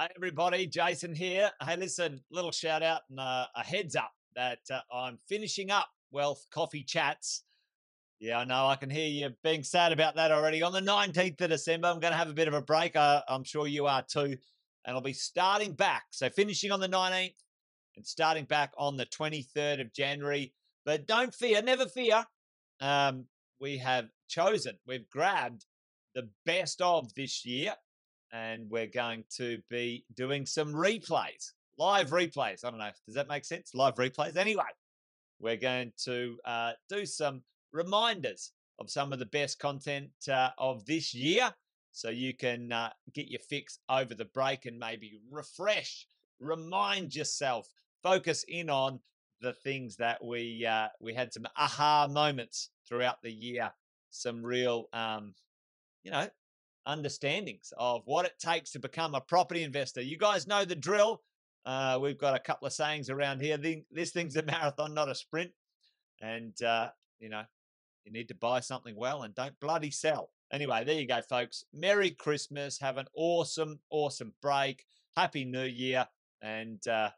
Hey, everybody, Jason here. Hey, listen, little shout out and uh, a heads up that uh, I'm finishing up Wealth Coffee Chats. Yeah, I know I can hear you being sad about that already. On the 19th of December, I'm going to have a bit of a break. Uh, I'm sure you are too. And I'll be starting back. So, finishing on the 19th and starting back on the 23rd of January. But don't fear, never fear. Um, we have chosen, we've grabbed the best of this year and we're going to be doing some replays, live replays. I don't know. Does that make sense? Live replays. Anyway, we're going to uh, do some reminders of some of the best content uh, of this year so you can uh, get your fix over the break and maybe refresh, remind yourself, focus in on the things that we uh, we had some aha moments throughout the year, some real um, you know understandings of what it takes to become a property investor. You guys know the drill. Uh, we've got a couple of sayings around here. This thing's a marathon, not a sprint. And, uh, you know, you need to buy something well and don't bloody sell. Anyway, there you go, folks. Merry Christmas. Have an awesome, awesome break. Happy New Year. And uh,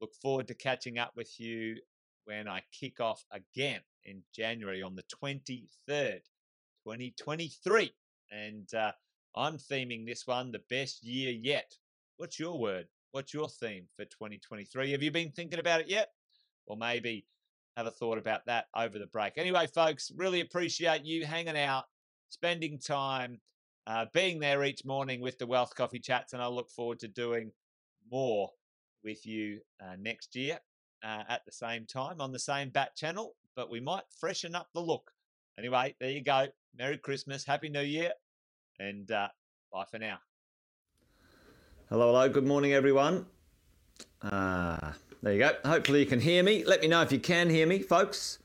look forward to catching up with you when I kick off again in January on the 23rd, 2023. And uh, I'm theming this one the best year yet. What's your word? What's your theme for 2023? Have you been thinking about it yet? Or maybe have a thought about that over the break. Anyway, folks, really appreciate you hanging out, spending time, uh, being there each morning with the Wealth Coffee Chats, and I look forward to doing more with you uh, next year uh, at the same time on the same bat channel, but we might freshen up the look. Anyway, there you go. Merry Christmas, Happy New Year, and uh, bye for now. Hello, hello. Good morning, everyone. Uh, there you go. Hopefully, you can hear me. Let me know if you can hear me, folks,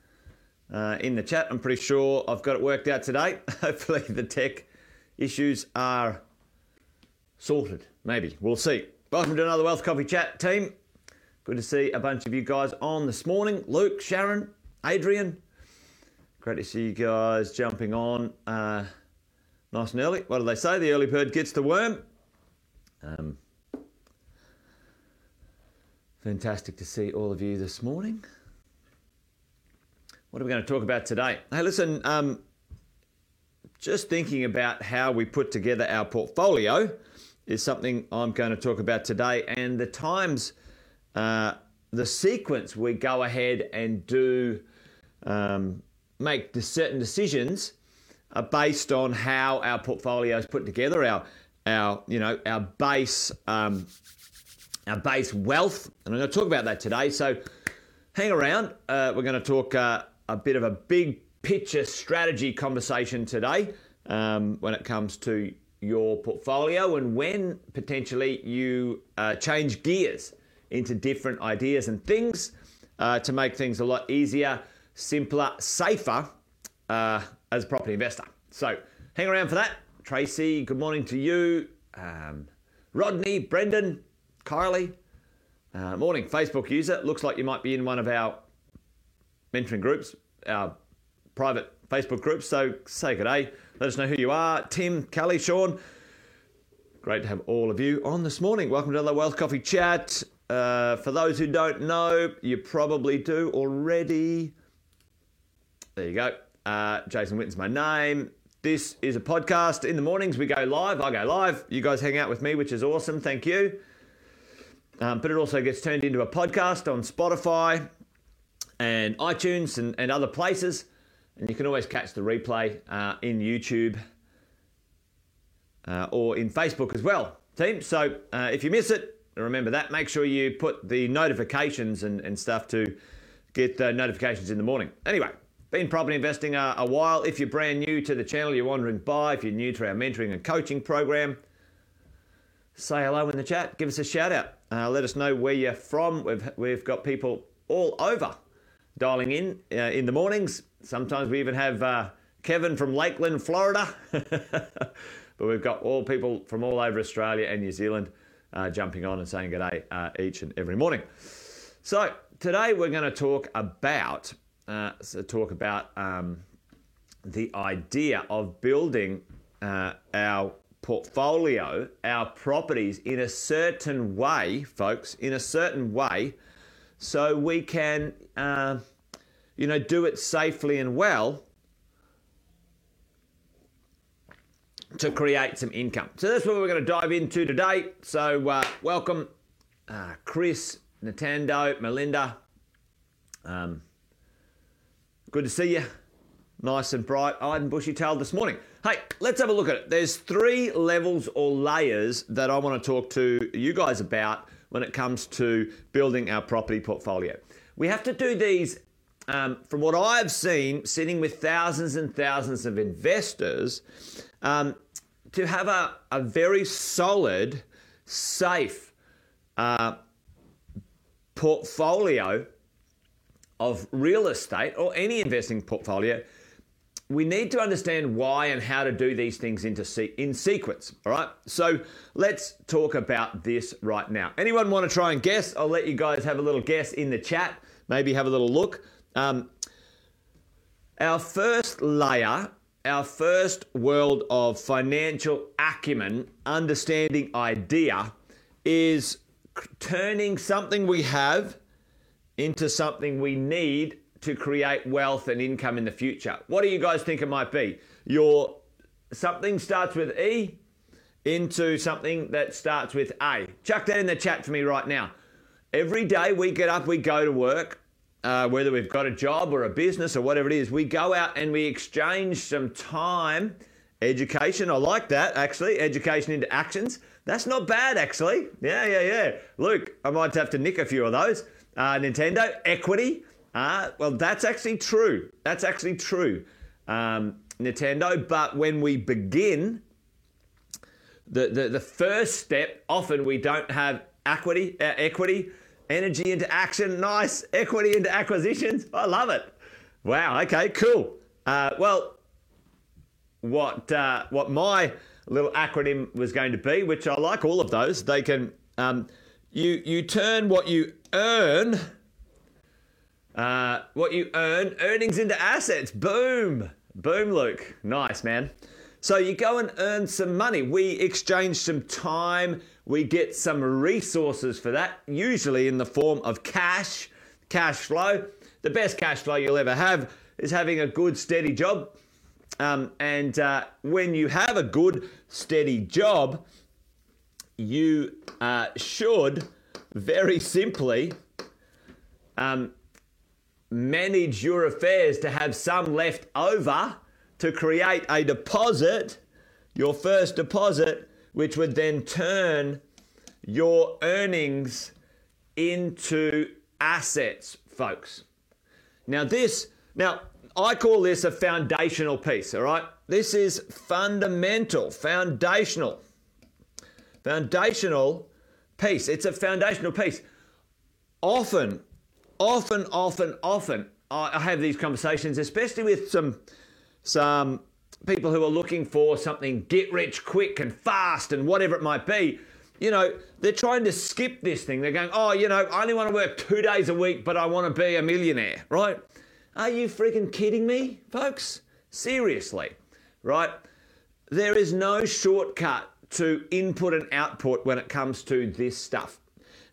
uh, in the chat. I'm pretty sure I've got it worked out today. Hopefully, the tech issues are sorted. Maybe. We'll see. Welcome to another Wealth Coffee Chat team. Good to see a bunch of you guys on this morning. Luke, Sharon, Adrian. Great to see you guys jumping on. Uh, nice and early. What do they say? The early bird gets the worm. Um, fantastic to see all of you this morning. What are we going to talk about today? Hey, listen, um, just thinking about how we put together our portfolio is something I'm going to talk about today, and the times, uh, the sequence we go ahead and do um, make certain decisions are based on how our portfolio is put together, our our you know our base um, our base wealth, and I'm going to talk about that today. So hang around. Uh, we're going to talk uh, a bit of a big picture strategy conversation today um, when it comes to your portfolio and when potentially you uh, change gears into different ideas and things uh, to make things a lot easier, simpler, safer uh, as a property investor. So hang around for that. Tracy, good morning to you. Um, Rodney, Brendan, Kylie, uh, morning. Facebook user. Looks like you might be in one of our mentoring groups, our private Facebook groups. So say good day. Let us know who you are. Tim, Kelly, Sean. Great to have all of you on this morning. Welcome to the Wealth Coffee Chat. Uh, for those who don't know, you probably do already. There you go. Uh, Jason Wilton's my name. This is a podcast. In the mornings, we go live. I go live. You guys hang out with me, which is awesome. Thank you. Um, but it also gets turned into a podcast on Spotify and iTunes and, and other places. And you can always catch the replay uh, in YouTube uh, or in Facebook as well, team. So uh, if you miss it, remember that. Make sure you put the notifications and, and stuff to get the notifications in the morning. Anyway, been property investing a, a, while. If you're brand new to the channel, you're wandering by, if you're new to our mentoring and coaching program, say hello in the chat. Give us a shout out. Uh, let us know where you're from. We've, we've got people all over dialing in uh, in the mornings. Sometimes we even have uh, Kevin from Lakeland, Florida. but we've got all people from all over Australia and New Zealand uh, jumping on and saying good day uh, each and every morning. So today we're going to talk about uh, talk about um, the idea of building uh, our portfolio, our properties in a certain way, folks, in a certain way, so we can, uh, you know, do it safely and well to create some income. So that's what we're going to dive into today. So uh, welcome, uh, Chris, Nintendo, Melinda. Um, good to see you. Nice and bright eyed and bushy tailed this morning. Hey, let's have a look at it. There's three levels or layers that I want to talk to you guys about when it comes to building our property portfolio. We have to do these, um, from what I've seen, sitting with thousands and thousands of investors, um, to have a, a very solid, safe uh, portfolio of real estate or any investing portfolio, we need to understand why and how to do these things into se- in sequence. All right. So let's talk about this right now. Anyone want to try and guess? I'll let you guys have a little guess in the chat. Maybe have a little look. Um, our first layer, our first world of financial acumen, understanding idea, is turning something we have into something we need to create wealth and income in the future. What do you guys think it might be? Your something starts with E into something that starts with A. Chuck that in the chat for me right now. Every day we get up, we go to work, uh, whether we've got a job or a business or whatever it is, we go out and we exchange some time, education. I like that actually, education into actions. That's not bad actually. Yeah, yeah, yeah. Luke, I might have to nick a few of those. Uh, Nintendo, equity. Uh, well, that's actually true. That's actually true, um, Nintendo. But when we begin, the, the, the first step, often we don't have equity, uh, equity, energy into action. Nice. Equity into acquisitions. I love it. Wow. Okay, cool. Uh, well, what, uh, what my little acronym was going to be, which I like all of those, they can, um, you, you turn what you earn uh, what you earn, earnings into assets. Boom. Boom, Luke. Nice, man. So you go and earn some money. We exchange some time. We get some resources for that, usually in the form of cash, cash flow. The best cash flow you'll ever have is having a good, steady job. Um, and uh, when you have a good, steady job, you uh, should very simply um, manage your affairs to have some left over to create a deposit, your first deposit, which would then turn your earnings into assets, folks. Now, this, now, I call this a foundational piece, all right? This is fundamental, foundational, foundational piece. It's a foundational piece. Often, often, often, often, I have these conversations, especially with some some people who are looking for something get rich quick and fast and whatever it might be. You know, they're trying to skip this thing. They're going, oh, you know, I only want to work two days a week, but I want to be a millionaire, right? Are you freaking kidding me, folks? Seriously, right? There is no shortcut to input and output when it comes to this stuff.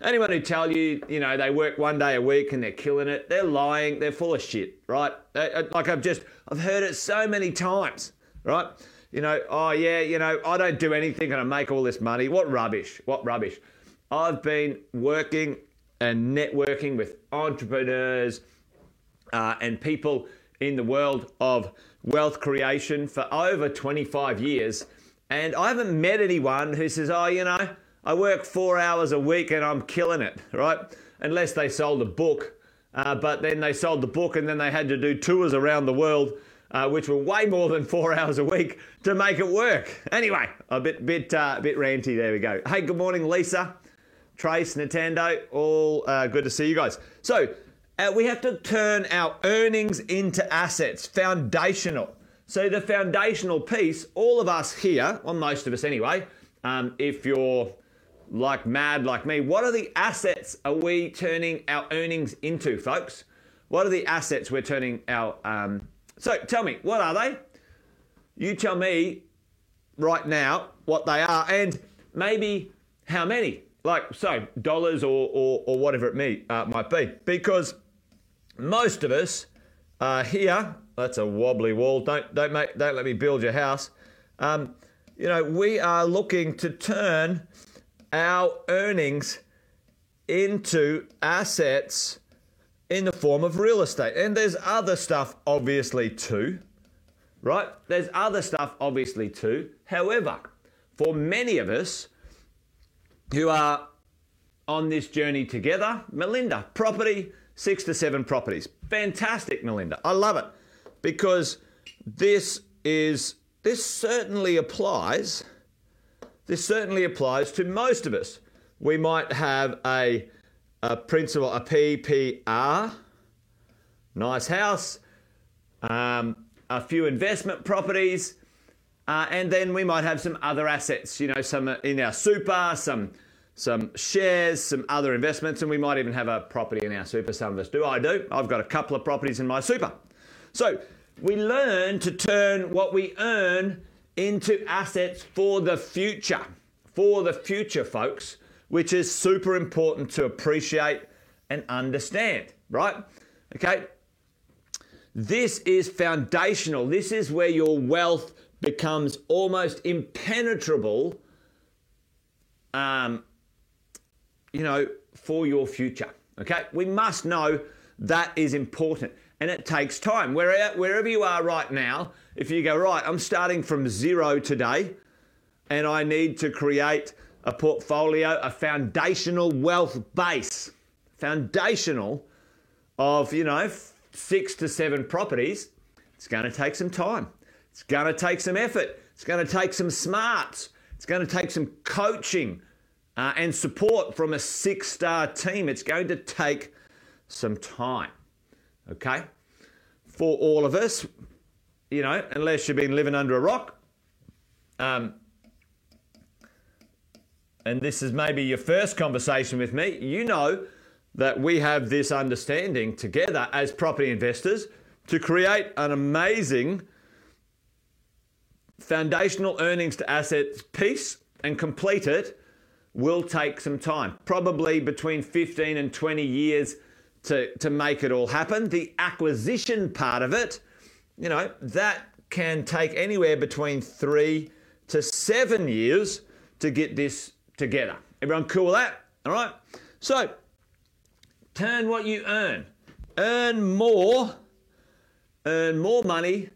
Anyone who tell you, you know, they work one day a week and they're killing it, they're lying, they're full of shit, right? Uh, like I've just, I've heard it so many times, right? You know, oh yeah, you know, I don't do anything and I make all this money. What rubbish, what rubbish. I've been working and networking with entrepreneurs uh, and people in the world of wealth creation for over 25 years. And I haven't met anyone who says, oh, you know, I work four hours a week and I'm killing it, right? Unless they sold a book. Uh, but then they sold the book and then they had to do tours around the world, uh, which were way more than four hours a week to make it work. Anyway, a bit, bit, uh, bit ranty. There we go. Hey, good morning, Lisa, Trace, Nintendo. All uh, good to see you guys. So uh, we have to turn our earnings into assets, foundational. So the foundational piece, all of us here, well, most of us anyway, um, if you're like mad like me. What are the assets are we turning our earnings into, folks? What are the assets we're turning our. Um... So tell me, what are they? You tell me right now what they are and maybe how many. Like, so dollars or, or, or whatever it may, uh, might be. Because most of us uh, here, that's a wobbly wall. Don't, don't, make, don't let me build your house. Um, you know, we are looking to turn our earnings into assets in the form of real estate. And there's other stuff, obviously, too, right? There's other stuff, obviously, too. However, for many of us who are on this journey together, Melinda, property, six to seven properties. Fantastic, Melinda. I love it because this is, this certainly applies, this certainly applies to most of us. We might have a a principal, a PPR, nice house, um, a few investment properties, uh, and then we might have some other assets, you know, some in our super, some some shares, some other investments, and we might even have a property in our super. Some of us do. I do. I've got a couple of properties in my super. So we learn to turn what we earn into assets for the future. For the future, folks which is super important to appreciate and understand, right? Okay. This is foundational. This is where your wealth becomes almost impenetrable, um, you know, for your future. Okay. We must know that is important and it takes time. Wherever, wherever you are right now, if you go, right, I'm starting from zero today and I need to create a portfolio, a foundational wealth base, foundational of, you know, six to seven properties, it's going to take some time. It's going to take some effort. It's going to take some smarts. It's going to take some coaching uh, and support from a six star team. It's going to take some time. Okay? For all of us, you know, unless you've been living under a rock, um, and this is maybe your first conversation with me, you know that we have this understanding together as property investors to create an amazing foundational earnings to assets piece and complete it will take some time, probably between 15 and 20 years to, to make it all happen. The acquisition part of it, you know, that can take anywhere between three to seven years to get this together. Everyone cool with that? All right? So, turn what you earn. Earn more, earn more money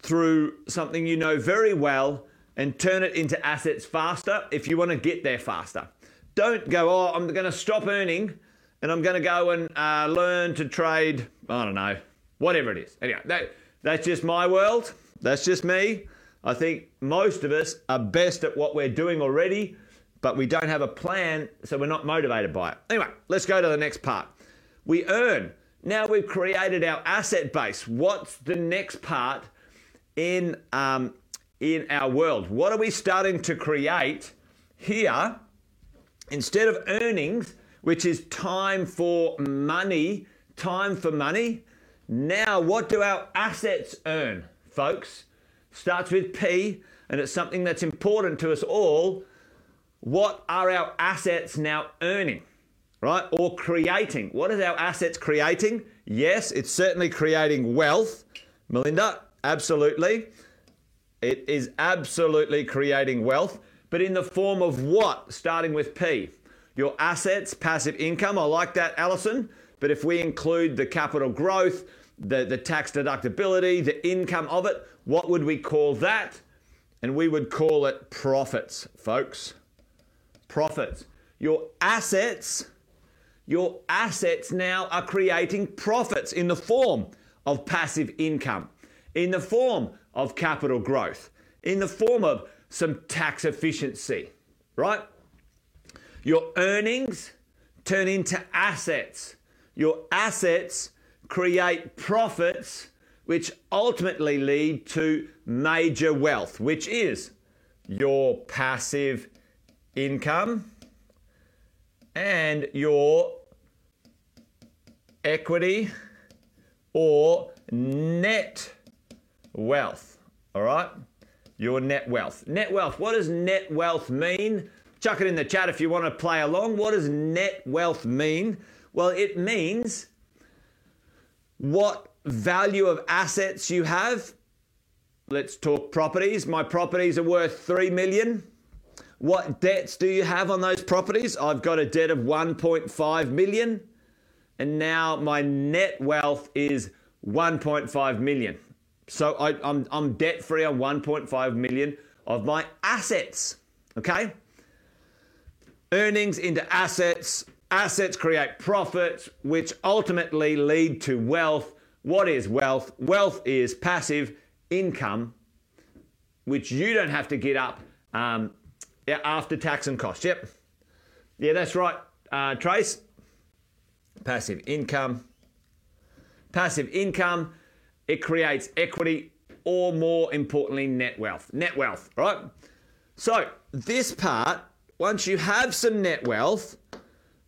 through something you know very well and turn it into assets faster if you want to get there faster. Don't go, oh, I'm going to stop earning and I'm going to go and uh, learn to trade, I don't know, whatever it is. Anyway, that, that's just my world. That's just me. I think most of us are best at what we're doing already but we don't have a plan, so we're not motivated by it. Anyway, let's go to the next part. We earn. Now we've created our asset base. What's the next part in um, in our world? What are we starting to create here? Instead of earnings, which is time for money, time for money. Now, what do our assets earn, folks? Starts with P, and it's something that's important to us all what are our assets now earning, right? Or creating? What is our assets creating? Yes, it's certainly creating wealth. Melinda, absolutely. It is absolutely creating wealth, but in the form of what? Starting with P. Your assets, passive income. I like that, Alison. But if we include the capital growth, the, the tax deductibility, the income of it, what would we call that? And we would call it profits, folks profits. Your assets, your assets now are creating profits in the form of passive income, in the form of capital growth, in the form of some tax efficiency, right? Your earnings turn into assets. Your assets create profits, which ultimately lead to major wealth, which is your passive income and your equity or net wealth. All right? your net wealth. Net wealth. What does net wealth mean? Chuck it in the chat if you want to play along. What does net wealth mean? Well, it means what value of assets you have. Let's talk properties. My properties are worth 3 million. What debts do you have on those properties? I've got a debt of 1.5 million. And now my net wealth is 1.5 million. So I, am I'm, I'm debt free on 1.5 million of my assets. Okay? Earnings into assets. Assets create profits, which ultimately lead to wealth. What is wealth? Wealth is passive income, which you don't have to get up um, after tax and cost. Yep. Yeah, that's right, uh, Trace. Passive income. Passive income, it creates equity or more importantly, net wealth. Net wealth, right? So, this part, once you have some net wealth,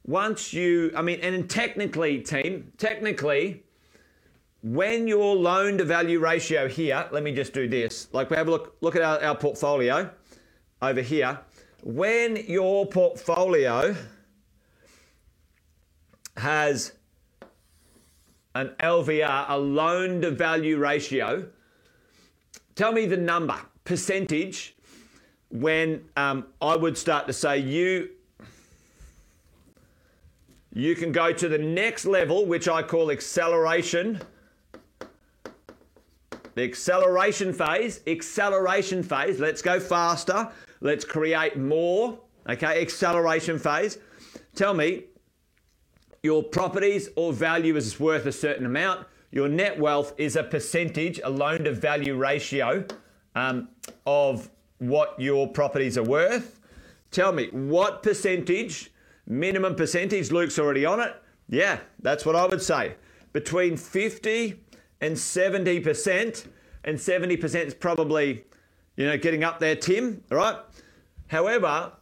once you, I mean, and technically, team, technically, when your loan to value ratio here, let me just do this. Like we have a look, look at our, our portfolio over here. When your portfolio has an LVR, a loan to value ratio, tell me the number, percentage, when um, I would start to say you you can go to the next level, which I call acceleration. The acceleration phase, acceleration phase, let's go faster, let's create more, okay, acceleration phase. Tell me, your properties or value is worth a certain amount. Your net wealth is a percentage, a loan to value ratio um, of what your properties are worth. Tell me, what percentage, minimum percentage, Luke's already on it. Yeah, that's what I would say. Between 50 and 70%, and 70% is probably, you know, getting up there, Tim, all right? However,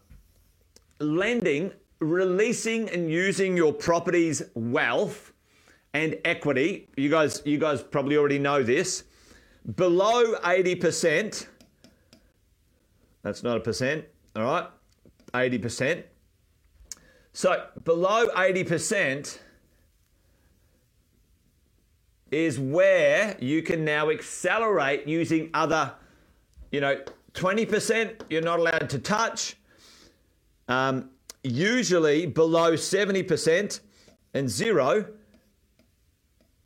lending, releasing and using your property's wealth and equity, you guys, you guys probably already know this, below 80%, that's not a percent, all right? 80%. So below 80%, is where you can now accelerate using other, you know, 20% you're not allowed to touch. Um, usually below 70% and zero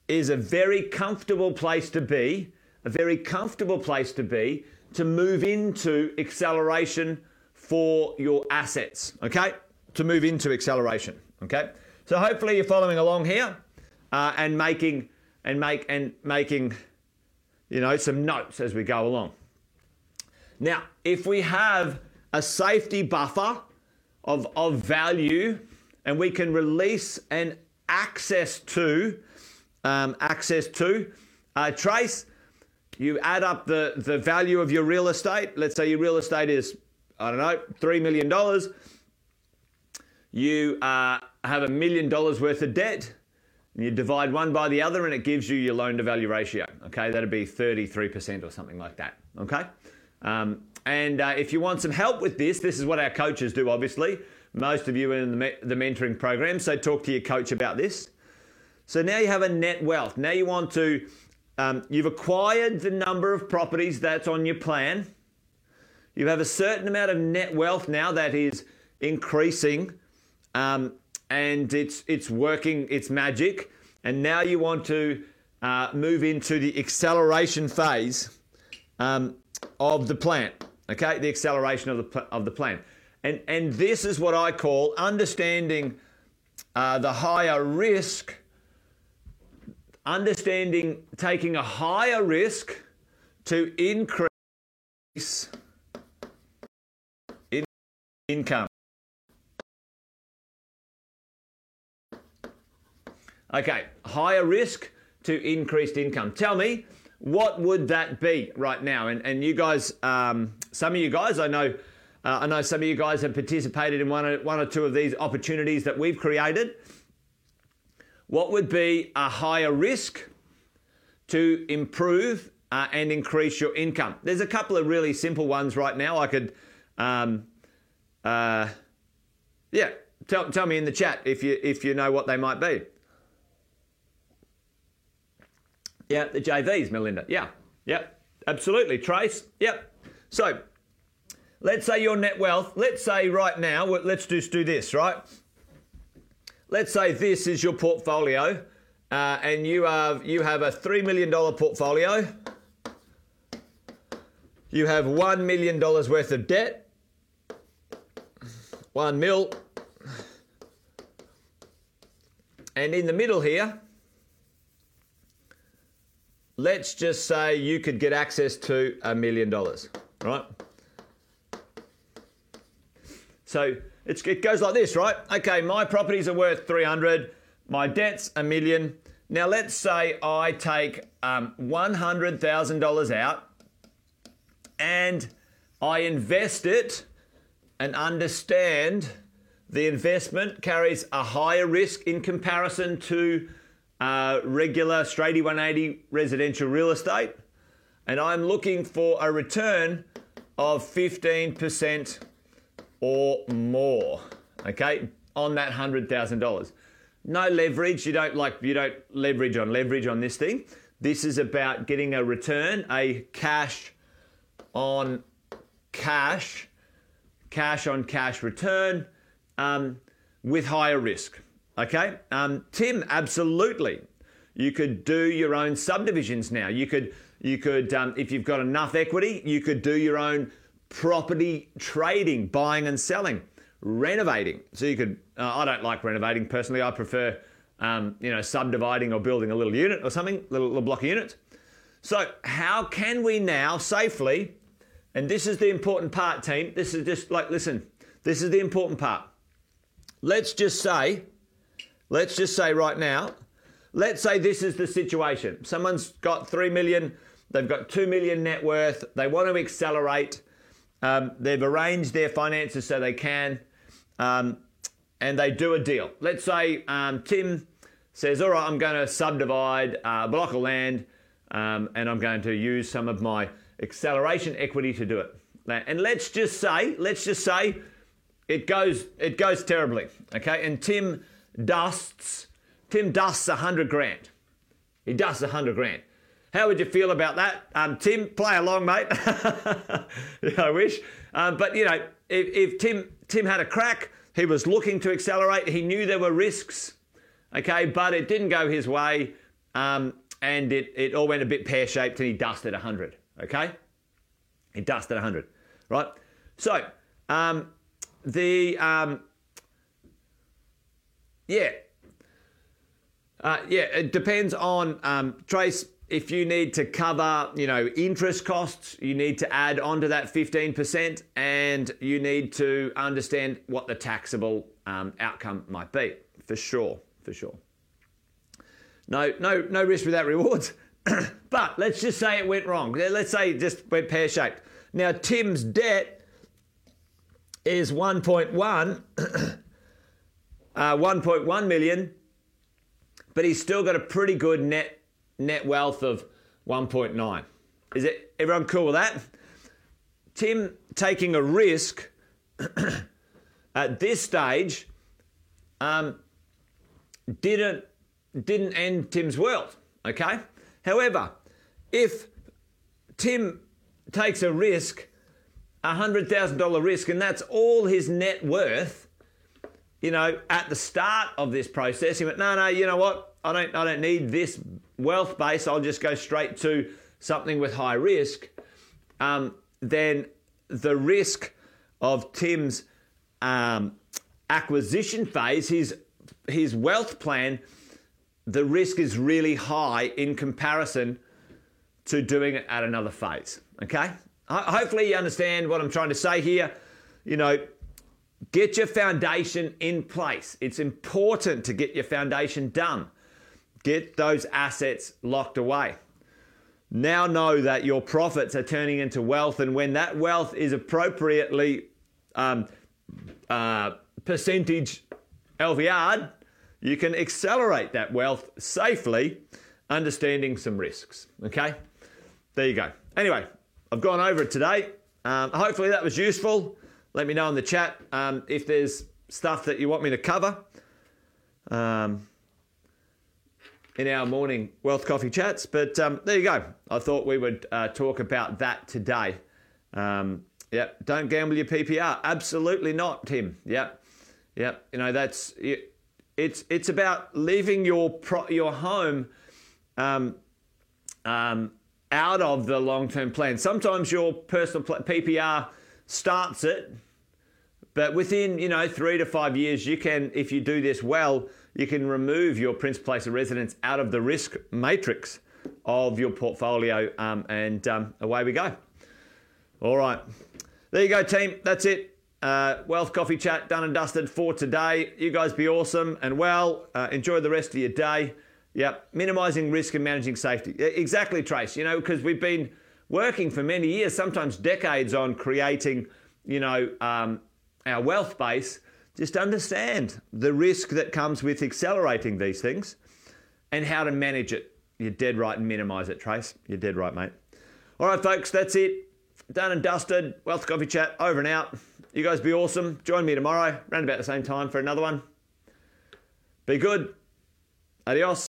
is a very comfortable place to be, a very comfortable place to be to move into acceleration for your assets, okay? To move into acceleration, okay? So hopefully you're following along here uh, and making and make and making you know some notes as we go along. Now, if we have a safety buffer of, of value and we can release and access to um, access to uh, trace you add up the, the value of your real estate let's say your real estate is i don't know $3 million you uh, have a million dollars worth of debt and you divide one by the other and it gives you your loan to value ratio. Okay, that'd be 33% or something like that. Okay, um, and uh, if you want some help with this, this is what our coaches do, obviously. Most of you are in the, me- the mentoring program, so talk to your coach about this. So now you have a net wealth. Now you want to, um, you've acquired the number of properties that's on your plan. You have a certain amount of net wealth now that is increasing. Um, and it's it's working its magic. And now you want to uh, move into the acceleration phase um, of the plant. Okay, the acceleration of the of the plant, and and this is what I call understanding uh, the higher risk. Understanding taking a higher risk to increase in income. Okay, higher risk to increased income. Tell me, what would that be right now? And, and you guys, um, some of you guys, I know, uh, I know some of you guys have participated in one or, one or two of these opportunities that we've created. What would be a higher risk to improve uh, and increase your income. There's a couple of really simple ones right now. I could, um, uh, yeah, tell, tell me in the chat if you if you know what they might be. Yeah, the JVs, Melinda. Yeah, yep, absolutely. Trace. Yep. So let's say your net wealth. Let's say right now. Let's just do this, right? Let's say this is your portfolio, uh, and you have you have a three million dollar portfolio. You have one million dollars worth of debt. One mil. And in the middle here, let's just say you could get access to a million dollars, right? So it goes like this, right? Okay, my properties are worth 300, my debt's a million. Now let's say I take um, $100,000 out and I invest it and understand the investment carries a higher risk in comparison to uh, regular straight 180 residential real estate, and I'm looking for a return of 15% or more, okay, on that $100,000. No leverage, you don't like you don't leverage on leverage on this thing. This is about getting a return, a cash on cash, cash on cash return um, with higher risk. Okay, um, Tim, absolutely. You could do your own subdivisions now. You could, you could, um, if you've got enough equity, you could do your own property trading, buying and selling, renovating. So you could. Uh, I don't like renovating personally. I prefer, um, you know, subdividing or building a little unit or something, little, little block of units. So how can we now safely? And this is the important part, team. This is just like listen. This is the important part. Let's just say Let's just say right now, let's say this is the situation. Someone's got 3 million, they've got 2 million net worth, they want to accelerate, um, they've arranged their finances so they can, um, and they do a deal. Let's say um, Tim says, All right, I'm going to subdivide a block of land um, and I'm going to use some of my acceleration equity to do it. And let's just say, let's just say it goes, it goes terribly, okay? And Tim dusts, Tim dusts a hundred grand. He dusts a hundred grand. How would you feel about that? Um, Tim, play along, mate. I wish. Um, but, you know, if, if Tim, Tim had a crack, he was looking to accelerate, he knew there were risks, okay, but it didn't go his way, um, and it, it all went a bit pear shaped and he dusted 100, okay? He dusted 100, right? So, um, the um, yeah. Uh, yeah, it depends on um, Trace. If you need to cover, you know, interest costs, you need to add onto that 15%, and you need to understand what the taxable um, outcome might be. For sure, for sure. No, no, no risk without rewards. but let's just say it went wrong. Let's say it just went pear shaped. Now Tim's debt is 1.1. uh, 1.1 million, but he's still got a pretty good net net wealth of 1.9. Is it everyone cool with that? Tim taking a risk at this stage um, didn't didn't end Tim's world. Okay. However, if Tim takes a risk, a hundred thousand dollar risk, and that's all his net worth, you know, at the start of this process, he went, no, no, you know what? I don't, I don't need this wealth base. I'll just go straight to something with high risk. Um, then the risk of Tim's um, acquisition phase, his his wealth plan, the risk is really high in comparison to doing it at another phase. Okay, hopefully you understand what I'm trying to say here. You know, Get your foundation in place. It's important to get your foundation done. Get those assets locked away. Now know that your profits are turning into wealth, and when that wealth is appropriately um, uh, percentage LVR, you can accelerate that wealth safely, understanding some risks. Okay? there you go. Anyway, I've gone over it today. Um, hopefully that was useful. Let me know in the chat um, if there's stuff that you want me to cover um, in our morning wealth coffee chats. But um, there you go. I thought we would uh, talk about that today. Um, yeah, don't gamble your PPR. Absolutely not, Tim. Yep. yeah. You know that's it's it's about leaving your pro, your home um, um, out of the long term plan. Sometimes your personal PPR starts it, but within you know three to five years, you can, if you do this well, you can remove your Prince place of residence out of the risk matrix of your portfolio, um, and um, away we go. All right, there you go, team. That's it. Uh, Wealth Coffee Chat done and dusted for today. You guys be awesome and well. Uh, enjoy the rest of your day. Yep, minimizing risk and managing safety. Exactly, Trace. You know, because we've been working for many years, sometimes decades, on creating, you know, um, our wealth base. Just understand the risk that comes with accelerating these things and how to manage it. You're dead right and minimize it, Trace. You're dead right, mate. All right, folks, that's it. Done and dusted. Wealth Coffee Chat over and out. You guys be awesome. Join me tomorrow, around about the same time for another one. Be good. Adios.